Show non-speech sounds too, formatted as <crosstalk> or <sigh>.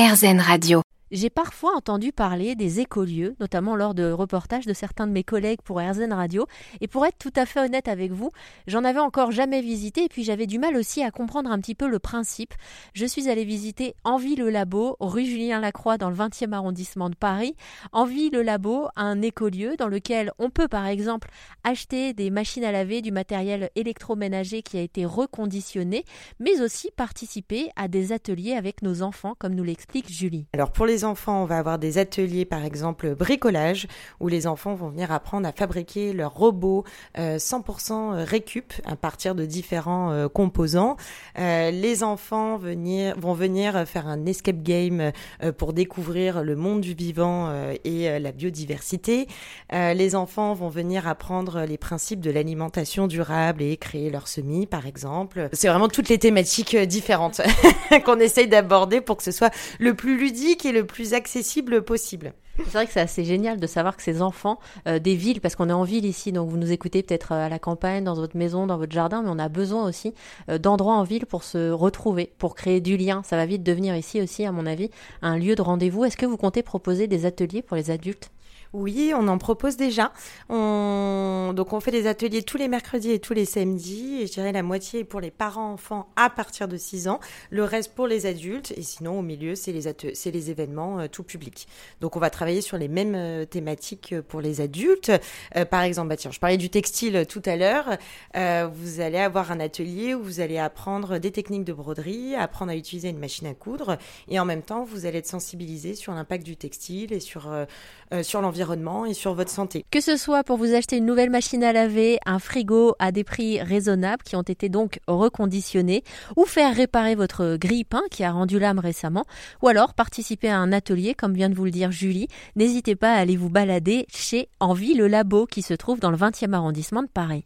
RZN Radio. J'ai parfois entendu parler des écolieux, notamment lors de reportages de certains de mes collègues pour RZN Radio. Et pour être tout à fait honnête avec vous, j'en avais encore jamais visité et puis j'avais du mal aussi à comprendre un petit peu le principe. Je suis allée visiter Envie le Labo, rue Julien Lacroix dans le 20e arrondissement de Paris. Envie le Labo, un écolieu dans lequel on peut par exemple acheter des machines à laver, du matériel électroménager qui a été reconditionné, mais aussi participer à des ateliers avec nos enfants, comme nous l'explique Julie. Alors pour les enfants, on va avoir des ateliers, par exemple bricolage, où les enfants vont venir apprendre à fabriquer leurs robots 100% euh, récup à partir de différents euh, composants. Euh, les enfants vont venir faire un escape game pour découvrir le monde du vivant et la biodiversité. les enfants vont venir apprendre les principes de l'alimentation durable et créer leur semis, par exemple. C'est vraiment toutes les thématiques différentes <laughs> qu'on essaye d'aborder pour que ce soit le plus ludique et le plus accessible possible. C'est vrai que c'est assez génial de savoir que ces enfants euh, des villes, parce qu'on est en ville ici, donc vous nous écoutez peut-être euh, à la campagne, dans votre maison, dans votre jardin, mais on a besoin aussi euh, d'endroits en ville pour se retrouver, pour créer du lien. Ça va vite devenir ici aussi, à mon avis, un lieu de rendez-vous. Est-ce que vous comptez proposer des ateliers pour les adultes? Oui, on en propose déjà. On... Donc on fait des ateliers tous les mercredis et tous les samedis. Et je dirais la moitié pour les parents-enfants à partir de 6 ans. Le reste pour les adultes. Et sinon, au milieu, c'est les, les événements tout public. Donc on va travailler sur les mêmes euh, thématiques pour les adultes. Euh, par exemple, bah, je parlais du textile tout à l'heure. vous allez avoir un atelier où vous allez apprendre des techniques de broderie, apprendre à utiliser une machine à coudre. Et en même temps, vous allez être sensibilisé sur l'impact du textile et sur, sur l'environnement et sur votre santé. Que ce soit pour vous acheter une nouvelle machine à laver, un frigo à des prix raisonnables qui ont été donc reconditionnés, ou faire réparer votre grille-pain qui a rendu l'âme récemment, ou alors participer à un atelier comme vient de vous le dire Julie, n'hésitez pas à aller vous balader chez Envie le Labo qui se trouve dans le 20e arrondissement de Paris.